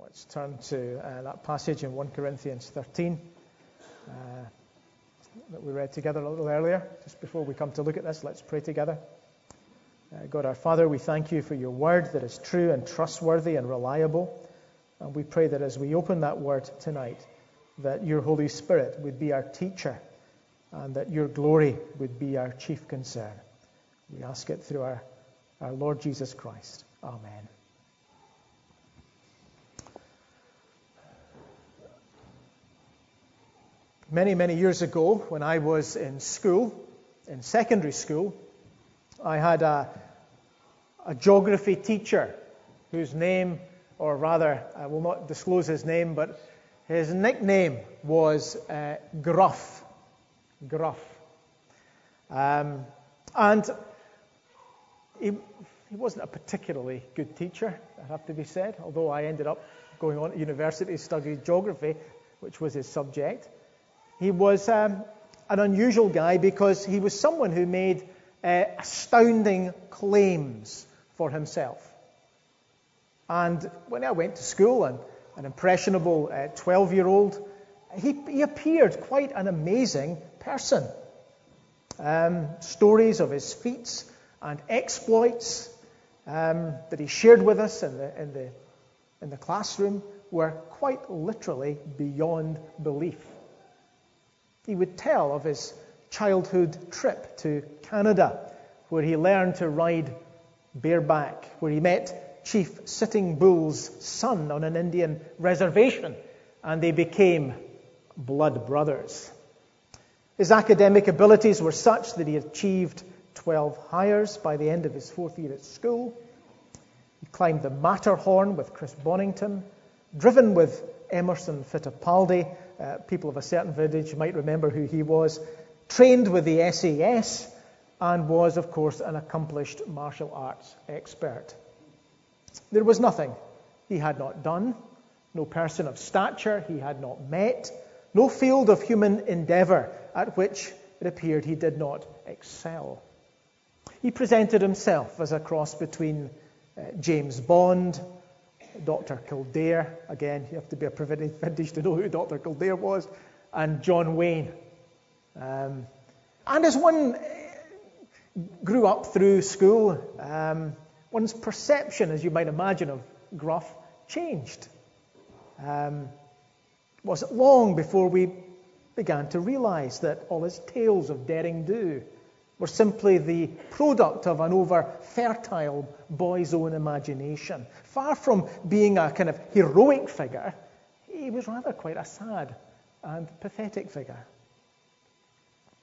Let's turn to uh, that passage in 1 Corinthians 13 uh, that we read together a little earlier. Just before we come to look at this, let's pray together. Uh, God our Father, we thank you for your word that is true and trustworthy and reliable. And we pray that as we open that word tonight, that your Holy Spirit would be our teacher and that your glory would be our chief concern. We ask it through our, our Lord Jesus Christ. Amen. Many, many years ago, when I was in school, in secondary school, I had a, a geography teacher whose name, or rather, I will not disclose his name, but his nickname was uh, Gruff. Gruff. Um, and he, he wasn't a particularly good teacher, I have to be said, although I ended up going on to university study geography, which was his subject. He was um, an unusual guy because he was someone who made uh, astounding claims for himself. And when I went to school, and an impressionable 12 uh, year old, he, he, appeared quite an amazing person. Um, stories of his feats and exploits um, that he shared with us in the, in, the, in the classroom were quite literally beyond belief. He would tell of his childhood trip to Canada, where he learned to ride bareback, where he met Chief Sitting Bull's son on an Indian reservation, and they became blood brothers. His academic abilities were such that he achieved 12 Highers by the end of his fourth year at school. He climbed the Matterhorn with Chris Bonington, driven with Emerson Fittipaldi. Uh, people of a certain village might remember who he was. Trained with the SAS and was, of course, an accomplished martial arts expert. There was nothing he had not done, no person of stature he had not met, no field of human endeavor at which it appeared he did not excel. He presented himself as a cross between uh, James Bond, Dr. Kildare. Again, you have to be a vintage to know who Dr. Kildare was, and John Wayne. Um, and as one uh, grew up through school, um, one's perception, as you might imagine, of Gruff changed. Um, it long before we began to realize that all his tales of daring do were simply the product of an over fertile boy's own imagination. Far from being a kind of heroic figure, he was rather quite a sad and pathetic figure.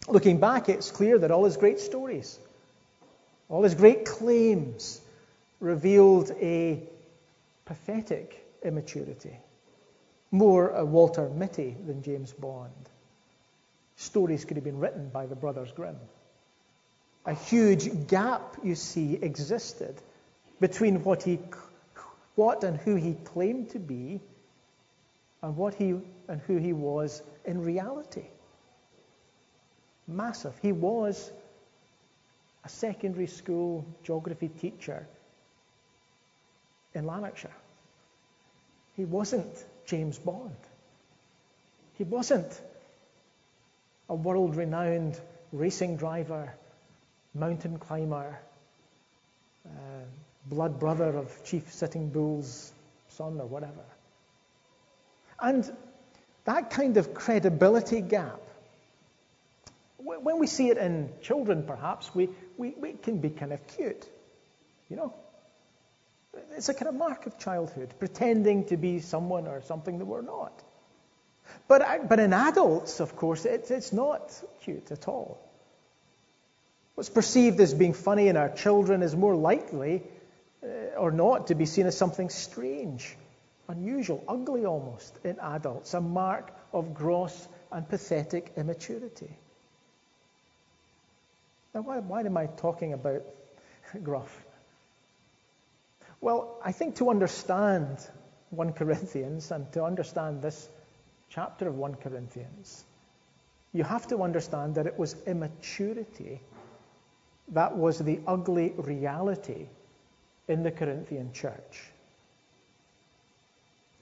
Looking back, it's clear that all his great stories, all his great claims, revealed a pathetic immaturity. More a Walter Mitty than James Bond. Stories could have been written by the Brothers Grimm a huge gap, you see, existed between what he, what and who he claimed to be, and what he and who he was in reality. Massive. He was a secondary school geography teacher in Lanarkshire. He wasn't James Bond. He wasn't a world renowned racing driver mountain climber, uh, blood brother of Chief Sitting Bull's son or whatever. And that kind of credibility gap, when we see it in children, perhaps, we, we, we can be kind of cute, you know? It's a kind of mark of childhood, pretending to be someone or something that we're not. But, but in adults, of course, it, it's not cute at all. What's perceived as being funny in our children is more likely uh, or not to be seen as something strange, unusual, ugly almost in adults, a mark of gross and pathetic immaturity. Now, why, why am I talking about gruff? Well, I think to understand 1 Corinthians and to understand this chapter of 1 Corinthians, you have to understand that it was immaturity that was the ugly reality in the Corinthian church.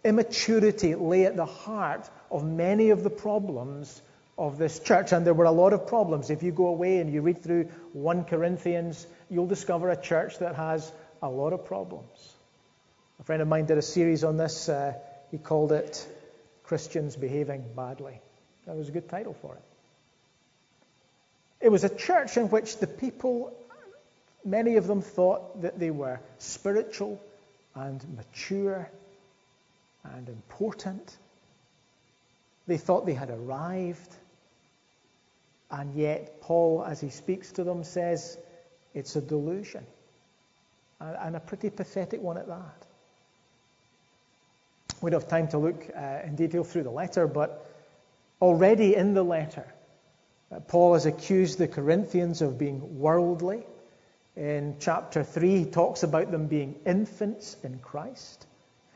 Immaturity lay at the heart of many of the problems of this church, and there were a lot of problems. If you go away and you read through 1 Corinthians, you'll discover a church that has a lot of problems. A friend of mine did a series on this. Uh, he called it Christians Behaving Badly. That was a good title for it. It was a church in which the people, many of them thought that they were spiritual and mature and important. They thought they had arrived. And yet, Paul, as he speaks to them, says it's a delusion. And a pretty pathetic one at that. We don't have time to look uh, in detail through the letter, but already in the letter, Uh, Paul has accused the Corinthians of being worldly. In chapter 3, he talks about them being infants in Christ.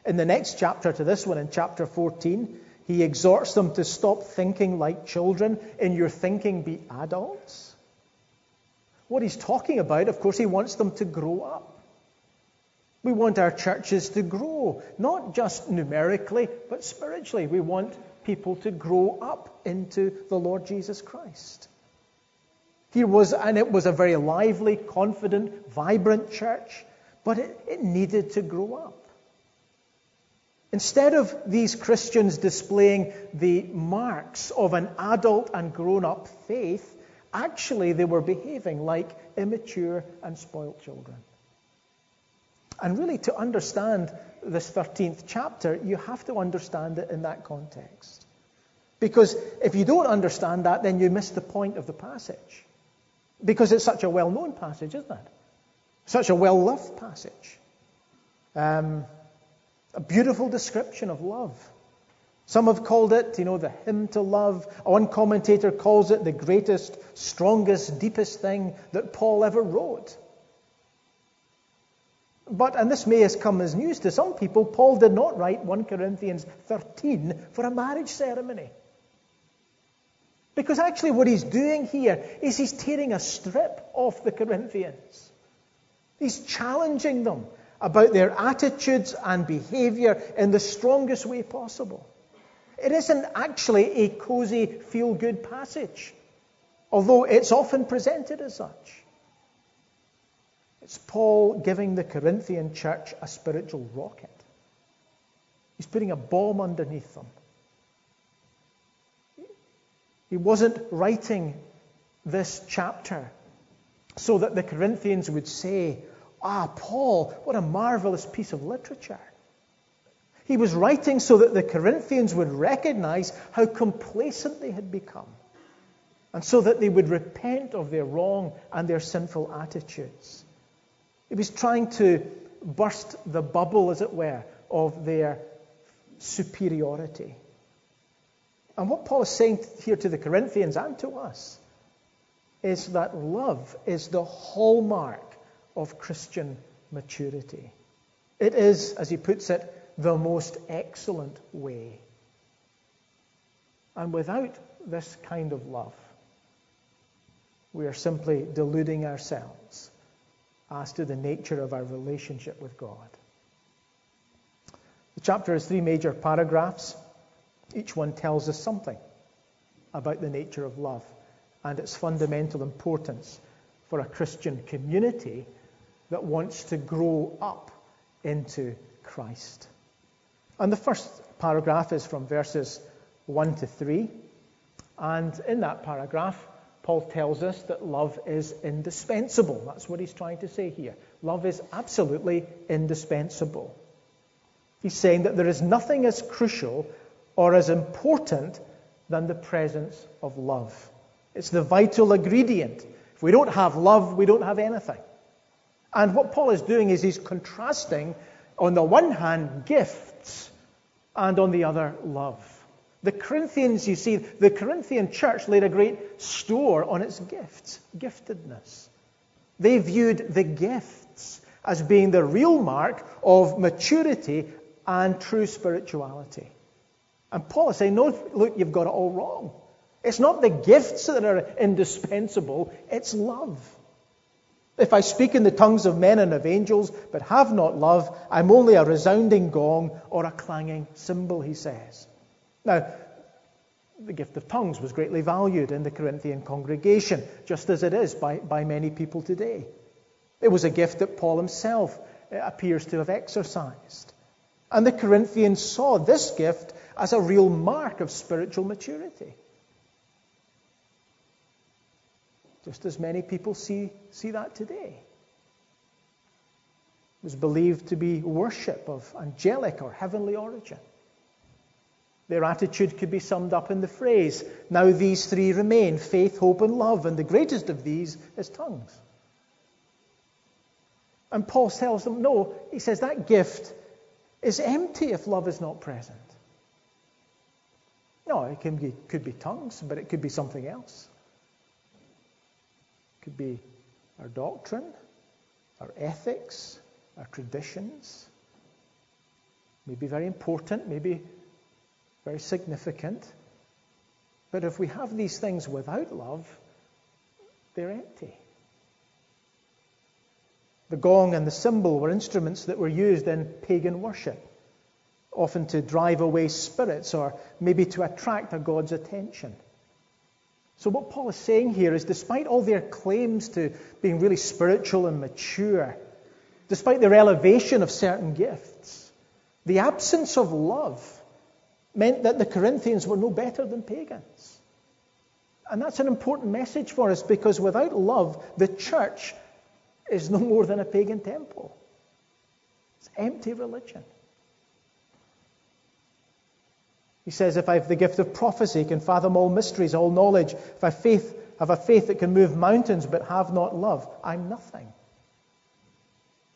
In the next chapter to this one, in chapter 14, he exhorts them to stop thinking like children. In your thinking, be adults. What he's talking about, of course, he wants them to grow up. We want our churches to grow, not just numerically, but spiritually. We want people to grow up into the Lord Jesus Christ. Here was, and it was a very lively, confident, vibrant church, but it, it needed to grow up. Instead of these Christians displaying the marks of an adult and grown up faith, actually they were behaving like immature and spoilt children. And really, to understand this 13th chapter, you have to understand it in that context. Because if you don't understand that, then you miss the point of the passage. Because it's such a well known passage, isn't it? Such a well loved passage. Um, a beautiful description of love. Some have called it, you know, the hymn to love. One commentator calls it the greatest, strongest, deepest thing that Paul ever wrote. But, and this may have come as news to some people, Paul did not write 1 Corinthians 13 for a marriage ceremony. Because actually, what he's doing here is he's tearing a strip off the Corinthians. He's challenging them about their attitudes and behavior in the strongest way possible. It isn't actually a cozy, feel good passage, although it's often presented as such. It's Paul giving the Corinthian church a spiritual rocket. He's putting a bomb underneath them. He wasn't writing this chapter so that the Corinthians would say, Ah, Paul, what a marvelous piece of literature. He was writing so that the Corinthians would recognize how complacent they had become, and so that they would repent of their wrong and their sinful attitudes. He was trying to burst the bubble, as it were, of their superiority. And what Paul is saying here to the Corinthians and to us is that love is the hallmark of Christian maturity. It is, as he puts it, the most excellent way. And without this kind of love, we are simply deluding ourselves as to the nature of our relationship with God. The chapter has three major paragraphs. Each one tells us something about the nature of love and its fundamental importance for a Christian community that wants to grow up into Christ. And the first paragraph is from verses 1 to 3. And in that paragraph, Paul tells us that love is indispensable. That's what he's trying to say here. Love is absolutely indispensable. He's saying that there is nothing as crucial or as important than the presence of love. It's the vital ingredient. If we don't have love, we don't have anything. And what Paul is doing is he's contrasting, on the one hand, gifts, and on the other, love. The Corinthians, you see, the Corinthian church laid a great store on its gifts, giftedness. They viewed the gifts as being the real mark of maturity and true spirituality. And Paul is saying, no, look, you've got it all wrong. It's not the gifts that are indispensable, it's love. If I speak in the tongues of men and of angels, but have not love, I'm only a resounding gong or a clanging cymbal, he says. Now, the gift of tongues was greatly valued in the Corinthian congregation, just as it is by, by many people today. It was a gift that Paul himself uh, appears to have exercised. And the Corinthians saw this gift as a real mark of spiritual maturity. Just as many people see, see that today. It was believed to be worship of angelic or heavenly origin. Their attitude could be summed up in the phrase, Now these three remain faith, hope, and love, and the greatest of these is tongues. And Paul tells them, No, he says that gift is empty if love is not present. No, it can be, could be tongues, but it could be something else. It could be our doctrine, our ethics, our traditions. Maybe very important, maybe very significant. But if we have these things without love, they're empty. The gong and the cymbal were instruments that were used in pagan worship, often to drive away spirits or maybe to attract a god's attention. So, what Paul is saying here is despite all their claims to being really spiritual and mature, despite their elevation of certain gifts, the absence of love meant that the Corinthians were no better than pagans. And that's an important message for us because without love, the church is no more than a pagan temple. It's empty religion. He says, if I have the gift of prophecy, can fathom all mysteries, all knowledge, if I faith, have a faith that can move mountains but have not love, I'm nothing.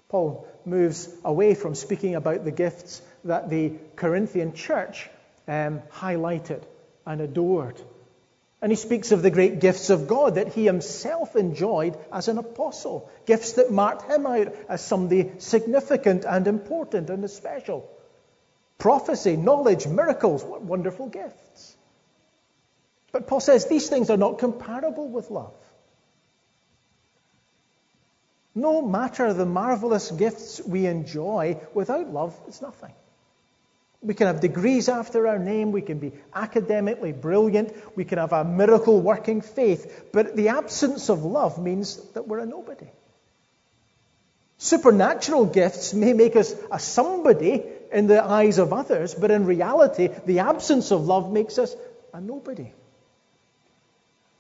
Paul moves away from speaking about the gifts that the Corinthian church um, highlighted and adored. And he speaks of the great gifts of God that he himself enjoyed as an apostle, gifts that marked him out as somebody significant and important and special. Prophecy, knowledge, miracles, what wonderful gifts. But Paul says these things are not comparable with love. No matter the marvelous gifts we enjoy, without love, it's nothing. We can have degrees after our name. We can be academically brilliant. We can have a miracle working faith. But the absence of love means that we're a nobody. Supernatural gifts may make us a somebody in the eyes of others, but in reality, the absence of love makes us a nobody.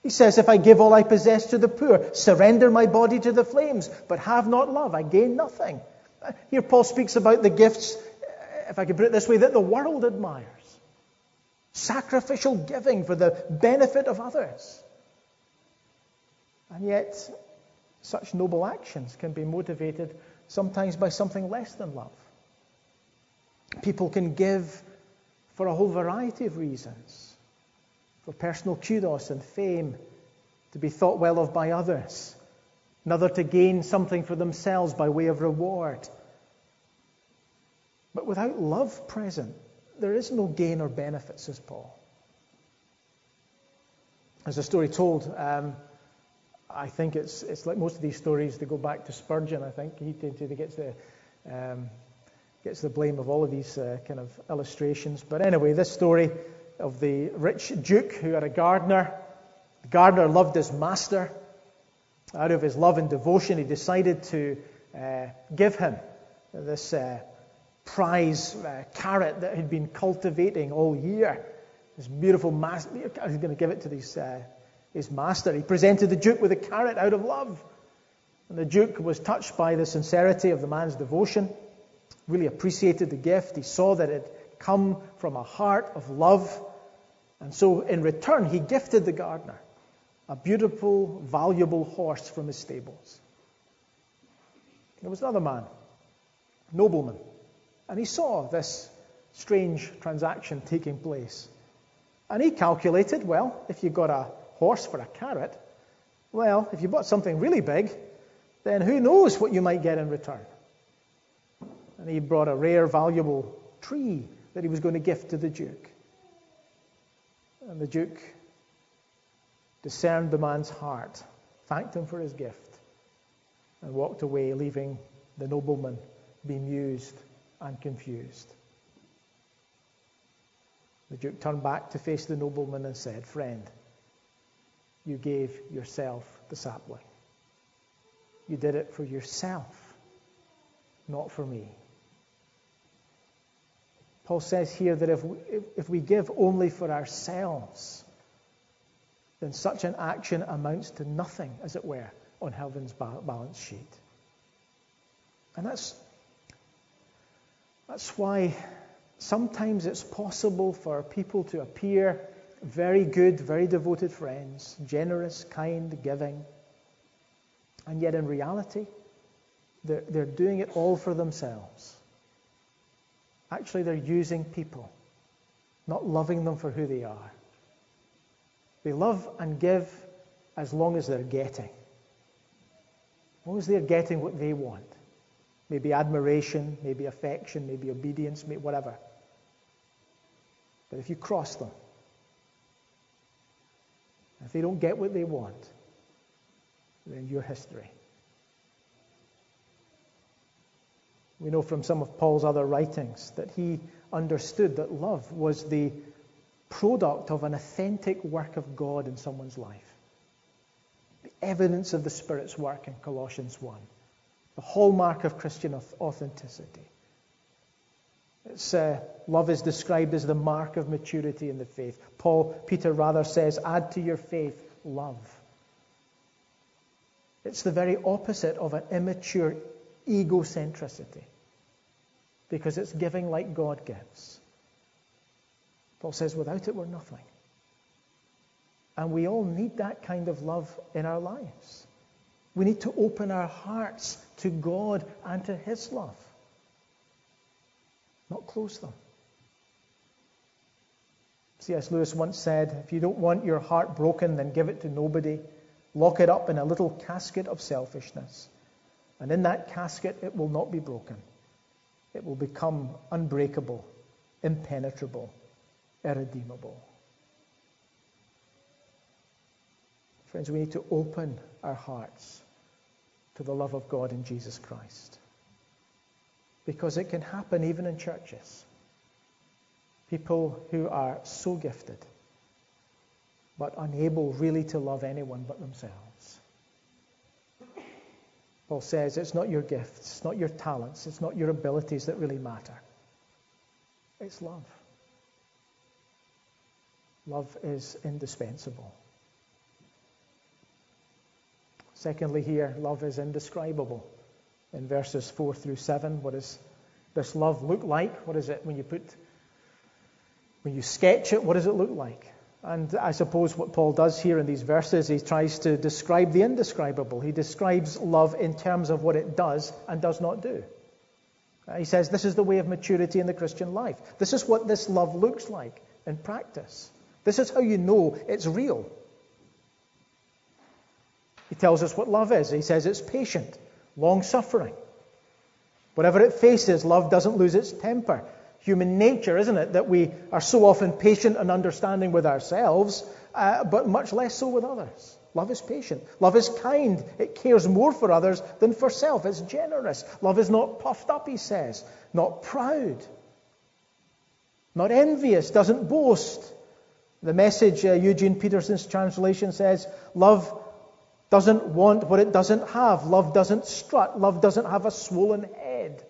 He says, If I give all I possess to the poor, surrender my body to the flames, but have not love, I gain nothing. Uh, here, Paul speaks about the gifts if I could put it this way, that the world admires. Sacrificial giving for the benefit of others. And yet, such noble actions can be motivated sometimes by something less than love. People can give for a whole variety of reasons for personal kudos and fame, to be thought well of by others, another to gain something for themselves by way of reward, but without love present, there is no gain or benefit, says Paul. There's a story told. Um, I think it's, it's like most of these stories, they go back to Spurgeon, I think. He, gets, the, um, gets the blame of all of these uh, kind of illustrations. But anyway, this story of the rich duke who had a gardener. The gardener loved his master. Out of his love and devotion, he decided to uh, give him this uh, prize uh, carrot that he'd been cultivating all year. This beautiful master, he's going to give it to his, uh, his master. He presented the Duke with a carrot out of love. And the Duke was touched by the sincerity of the man's devotion, really appreciated the gift. He saw that it had come from a heart of love. And so, in return, he gifted the gardener a beautiful, valuable horse from his stables. There was another man, nobleman, and he saw this strange transaction taking place. And he calculated well, if you got a horse for a carrot, well, if you bought something really big, then who knows what you might get in return. And he brought a rare, valuable tree that he was going to gift to the Duke. And the Duke discerned the man's heart, thanked him for his gift, and walked away, leaving the nobleman bemused and confused. The Duke turned back to face the nobleman and said, Friend, you gave yourself the sapling. You did it for yourself, not for me. Paul says here that if we, if we give only for ourselves, then such an action amounts to nothing, as it were, on heaven's balance sheet. And that's, that's why sometimes it's possible for people to appear very good, very devoted friends, generous, kind, giving, and yet in reality, they're, they're doing it all for themselves. Actually, they're using people, not loving them for who they are. They love and give as long as they're getting. As long as they're getting what they want. Maybe admiration, maybe affection, maybe obedience, maybe whatever. But if you cross them, if they don't get what they want, then you're history. We know from some of Paul's other writings that he understood that love was the product of an authentic work of God in someone's life. The evidence of the Spirit's work in Colossians 1. The hallmark of Christian authenticity. Uh, love is described as the mark of maturity in the faith. Paul, Peter rather says, add to your faith love. It's the very opposite of an immature egocentricity because it's giving like God gives. Paul says, without it, we're nothing. And we all need that kind of love in our lives. We need to open our hearts to God and to His love, not close them. C.S. Lewis once said, If you don't want your heart broken, then give it to nobody. Lock it up in a little casket of selfishness. And in that casket, it will not be broken. It will become unbreakable, impenetrable, irredeemable. Friends, we need to open our hearts to the love of God in Jesus Christ. Because it can happen even in churches. People who are so gifted, but unable really to love anyone but themselves. Paul says it's not your gifts, it's not your talents, it's not your abilities that really matter. It's love. Love is indispensable. Secondly, here, love is indescribable. In verses 4 through 7, what does this love look like? What is it when you put, when you sketch it, what does it look like? And I suppose what Paul does here in these verses, he tries to describe the indescribable. He describes love in terms of what it does and does not do. He says this is the way of maturity in the Christian life. This is what this love looks like in practice. This is how you know it's real. He tells us what love is. He says it's patient, long suffering. Whatever it faces, love doesn't lose its temper. Human nature, isn't it, that we are so often patient and understanding with ourselves, uh, but much less so with others. Love is patient. Love is kind. It cares more for others than for self. It's generous. Love is not puffed up, he says, not proud, not envious, doesn't boast, the message, uh, Eugene Peterson's translation says, Love doesn't want what it doesn't have. Love doesn't strut. Love doesn't have a swollen head.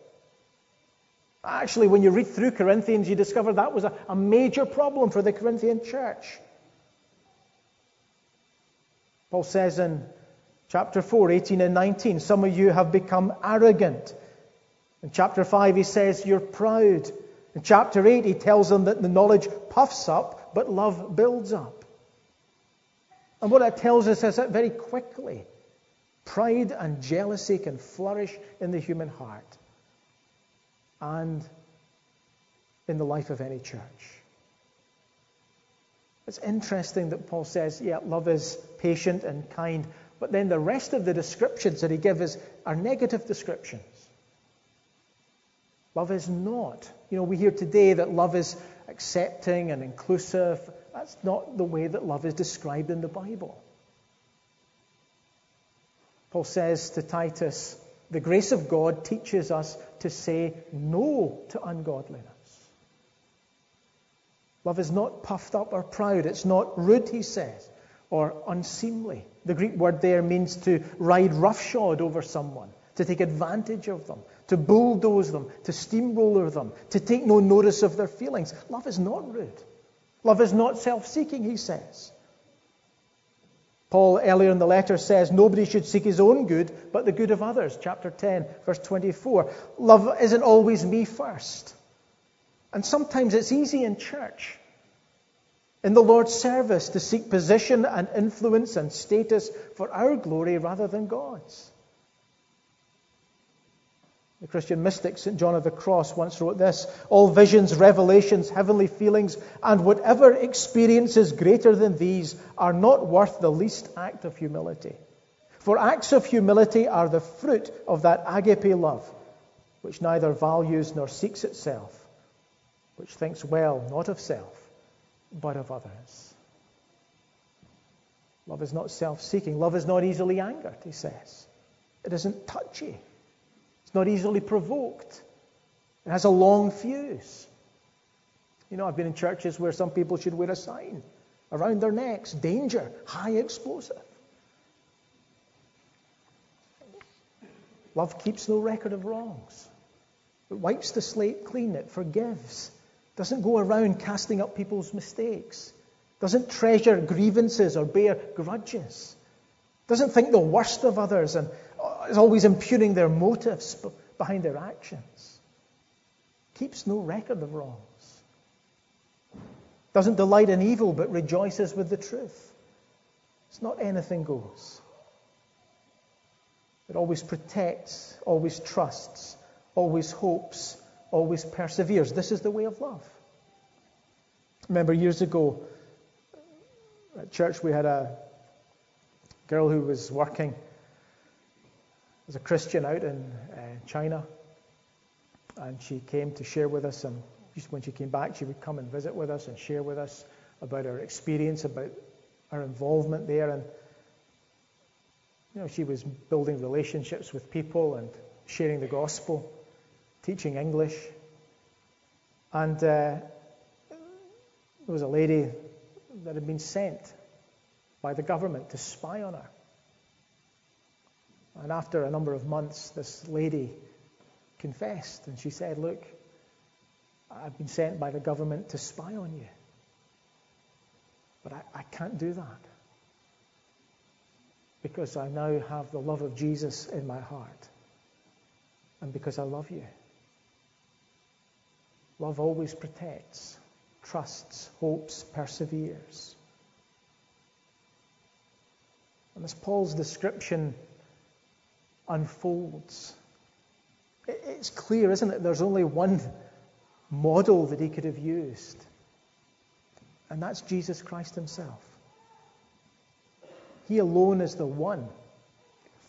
Actually, when you read through Corinthians, you discover that was a, a major problem for the Corinthian church. Paul says in chapter 4, 18 and 19, some of you have become arrogant. In chapter 5, he says, You're proud. In chapter 8, he tells them that the knowledge puffs up, but love builds up. And what that tells us is that very quickly, pride and jealousy can flourish in the human heart and in the life of any church. It's interesting that Paul says, yeah, love is patient and kind, but then the rest of the descriptions that he gives us are negative descriptions. Love is not. You know, we hear today that love is accepting and inclusive. That's not the way that love is described in the Bible. Paul says to Titus, the grace of God teaches us to say no to ungodliness. Love is not puffed up or proud. It's not rude, he says, or unseemly. The Greek word there means to ride roughshod over someone, to take advantage of them, to bulldoze them, to steamroller them, to take no notice of their feelings. Love is not rude. Love is not self seeking, he says. Paul, earlier in the letter, says nobody should seek his own good, but the good of others. Chapter 10, verse 24. Love isn't always me first. And sometimes it's easy in church, in the Lord's service, to seek position and influence and status for our glory rather than God's. The Christian mystic St. John of the Cross once wrote this All visions, revelations, heavenly feelings, and whatever experiences greater than these are not worth the least act of humility. For acts of humility are the fruit of that agape love, which neither values nor seeks itself, which thinks well not of self, but of others. Love is not self seeking. Love is not easily angered, he says. It isn't touchy not easily provoked. It has a long fuse. You know, I've been in churches where some people should wear a sign around their necks danger, high explosive. Love keeps no record of wrongs. It wipes the slate clean. It forgives. Doesn't go around casting up people's mistakes. Doesn't treasure grievances or bear grudges. Doesn't think the worst of others and is always impugning their motives behind their actions. Keeps no record of wrongs. Doesn't delight in evil, but rejoices with the truth. It's not anything goes. It always protects, always trusts, always hopes, always perseveres. This is the way of love. Remember years ago uh, at church we had a girl who was working was a Christian out in uh, China, and she came to share with us. And just when she came back, she would come and visit with us and share with us about her experience, about her involvement there. And you know, she was building relationships with people and sharing the gospel, teaching English. And uh, there was a lady that had been sent by the government to spy on her. And after a number of months, this lady confessed and she said, Look, I've been sent by the government to spy on you. But I, I can't do that because I now have the love of Jesus in my heart and because I love you. Love always protects, trusts, hopes, perseveres. And as Paul's description unfolds. It's clear, isn't it? There's only one model that he could have used, and that's Jesus Christ himself. He alone is the one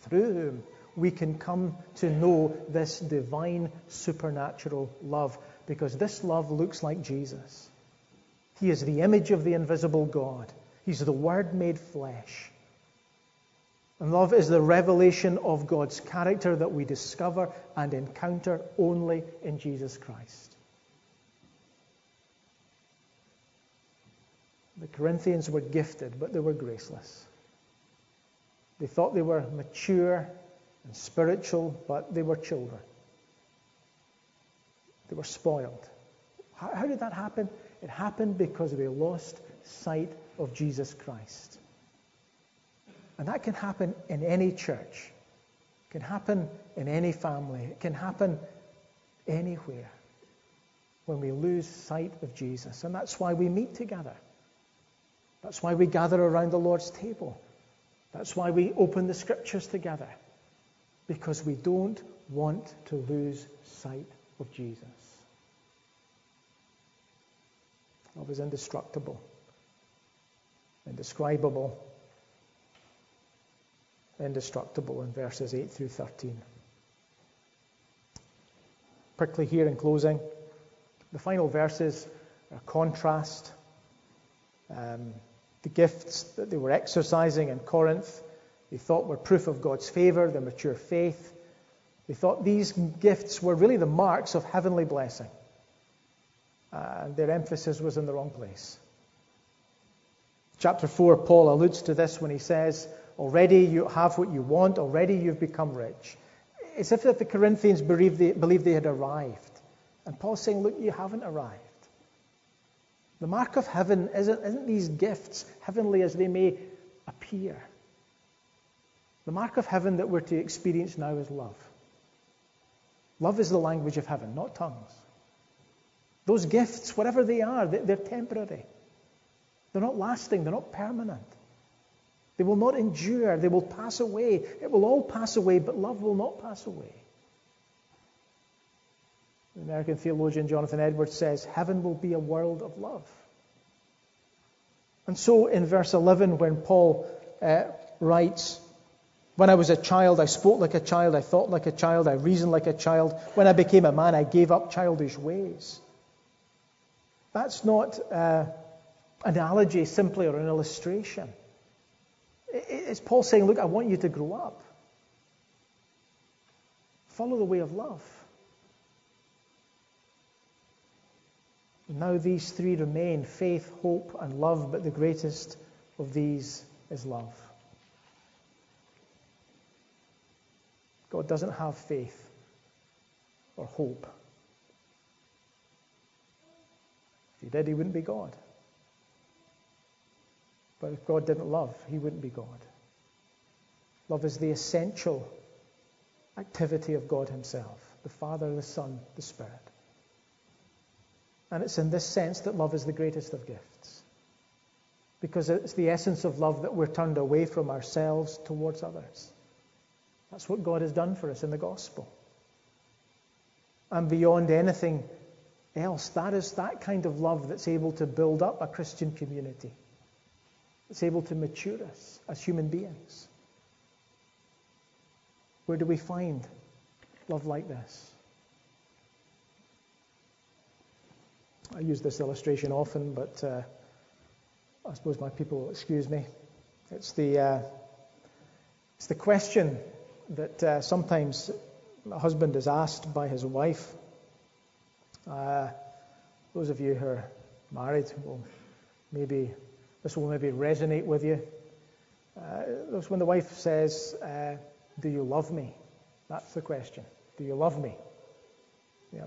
through whom we can come to know this divine supernatural love, because this love looks like Jesus. He is the image of the invisible God. He's the Word made flesh. And love is the revelation of God's character that we discover and encounter only in Jesus Christ. The Corinthians were gifted, but they were graceless. They thought they were mature and spiritual, but they were children. They were spoiled. How, did that happen? It happened because they lost sight of Jesus Christ. And that can happen in any church. It can happen in any family. It can happen anywhere when we lose sight of Jesus. And that's why we meet together. That's why we gather around the Lord's table. That's why we open the scriptures together. Because we don't want to lose sight of Jesus. Love is indestructible, indescribable indestructible in verses 8 through 13. Quickly here in closing, the final verses are contrast. Um, the gifts that they were exercising in Corinth they thought were proof of God's favor, the mature faith. They thought these gifts were really the marks of heavenly blessing. Uh, their emphasis was in the wrong place. Chapter 4, Paul alludes to this when he says, Already you have what you want, already you've become rich. It's as if the Corinthians believed they, believed they had arrived. And Paul's saying, Look, you haven't arrived. The mark of heaven isn't, isn't these gifts, heavenly as they may appear. The mark of heaven that we're to experience now is love. Love is the language of heaven, not tongues. Those gifts, whatever they are, they're temporary. They're not lasting, they're not permanent. They will not endure, they will pass away. It will all pass away, but love will not pass away. The American theologian Jonathan Edwards says, Heaven will be a world of love. And so in verse 11, when Paul uh, writes, When I was a child, I spoke like a child, I thought like a child, I reasoned like a child. When I became a man, I gave up childish ways. That's not uh, analogy simply or an illustration. It's Paul saying, Look, I want you to grow up. Follow the way of love. Now these three remain faith, hope, and love, but the greatest of these is love. God doesn't have faith or hope. If he did, he wouldn't be God. But if God didn't love, he wouldn't be God. Love is the essential activity of God himself the Father, the Son, the Spirit. And it's in this sense that love is the greatest of gifts. Because it's the essence of love that we're turned away from ourselves towards others. That's what God has done for us in the gospel. And beyond anything else, that is that kind of love that's able to build up a Christian community. It's able to mature us as human beings. Where do we find love like this? I use this illustration often, but uh, I suppose my people will excuse me. It's the, uh, it's the question that uh, sometimes a husband is asked by his wife. Uh, those of you who are married will maybe, this will maybe resonate with you. Uh, that's when the wife says, uh, Do you love me? That's the question. Do you love me? Yeah,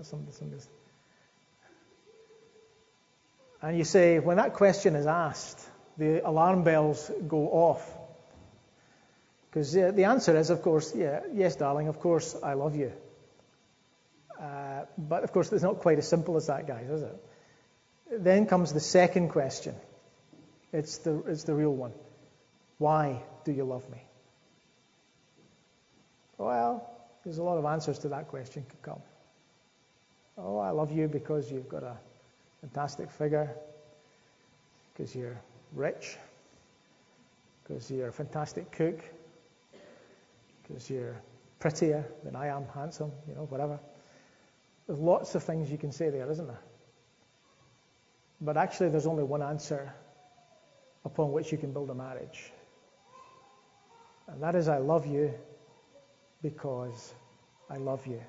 and you say, when that question is asked, the alarm bells go off. Because uh, the answer is, of course, yeah, yes, darling, of course, I love you. Uh, but of course, it's not quite as simple as that, guys, is it? Then comes the second question. It's the, it's the real one. Why do you love me? Well, there's a lot of answers to that question could come. Oh, I love you because you've got a fantastic figure, because you're rich, because you're a fantastic cook, because you're prettier than I am, handsome, you know, whatever. There's lots of things you can say there, isn't there? But actually, there's only one answer upon which you can build a marriage. And that is, I love you because I love you.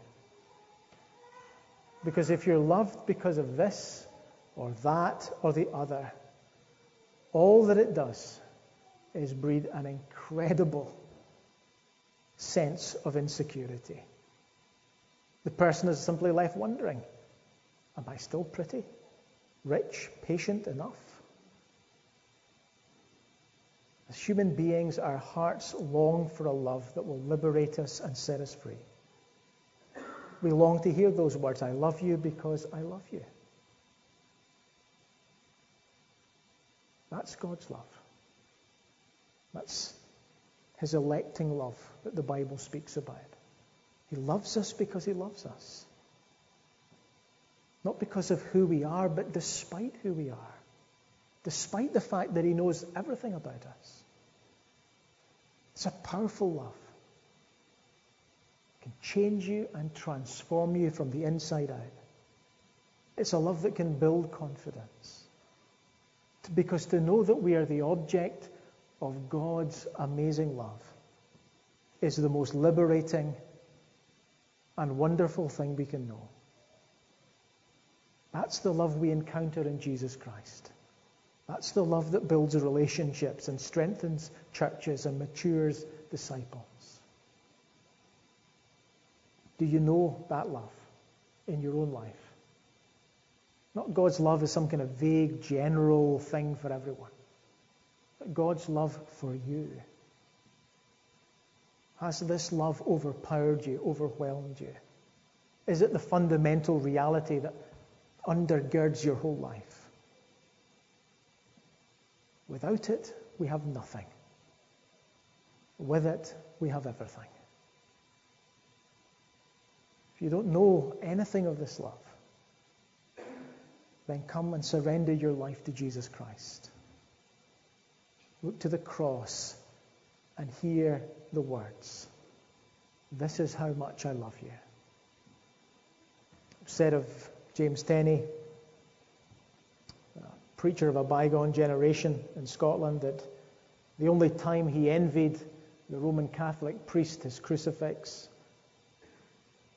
Because if you're loved because of this, or that or the other. All that it does is breed an incredible sense of insecurity. The person is simply left wondering Am I still pretty, rich, patient enough? As human beings, our hearts long for a love that will liberate us and set us free. We long to hear those words I love you because I love you. That's God's love. That's his electing love that the Bible speaks about. He loves us because he loves us. Not because of who we are, but despite who we are. Despite the fact that he knows everything about us. It's a powerful love. It can change you and transform you from the inside out. It's a love that can build confidence. Because to know that we are the object of God's amazing love is the most liberating and wonderful thing we can know. That's the love we encounter in Jesus Christ. That's the love that builds relationships and strengthens churches and matures disciples. Do you know that love in your own life? Not God's love as some kind of vague, general thing for everyone, but God's love for you. Has this love overpowered you, overwhelmed you? Is it the fundamental reality that undergirds your whole life? Without it, we have nothing. With it, we have everything. If you don't know anything of this love, then come and surrender your life to Jesus Christ. Look to the cross and hear the words This is how much I love you. Said of James Denney, preacher of a bygone generation in Scotland, that the only time he envied the Roman Catholic priest his crucifix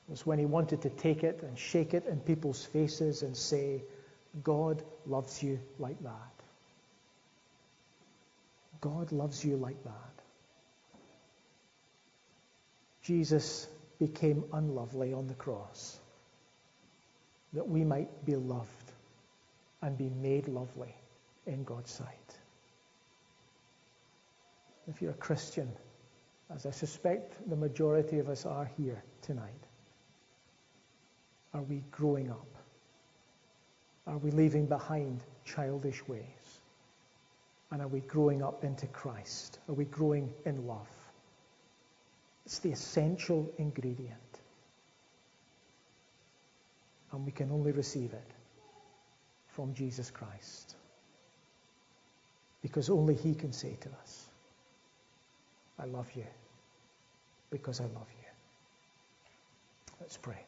was when he wanted to take it and shake it in people's faces and say, God loves you like that. God loves you like that. Jesus became unlovely on the cross that we might be loved and be made lovely in God's sight. If you're a Christian, as I suspect the majority of us are here tonight, are we growing up? Are we leaving behind childish ways? And are we growing up into Christ? Are we growing in love? It's the essential ingredient. And we can only receive it from Jesus Christ. Because only He can say to us, I love you because I love you. Let's pray.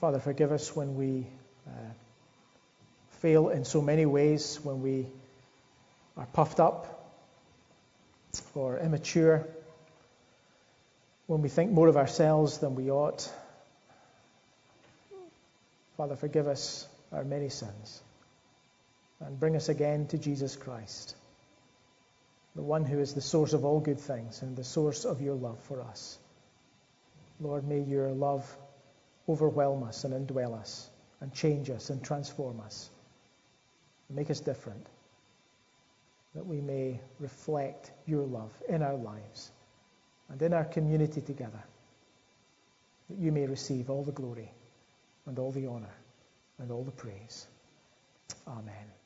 Father, forgive us when we uh, fail in so many ways, when we are puffed up or immature, when we think more of ourselves than we ought. Father, forgive us our many sins and bring us again to Jesus Christ, the one who is the source of all good things and the source of your love for us. Lord, may your love overwhelm us and indwell us and change us and transform us, make us different, that we may reflect your love in our lives and in our community together, that you may receive all the glory and all the honor and all the praise. Amen.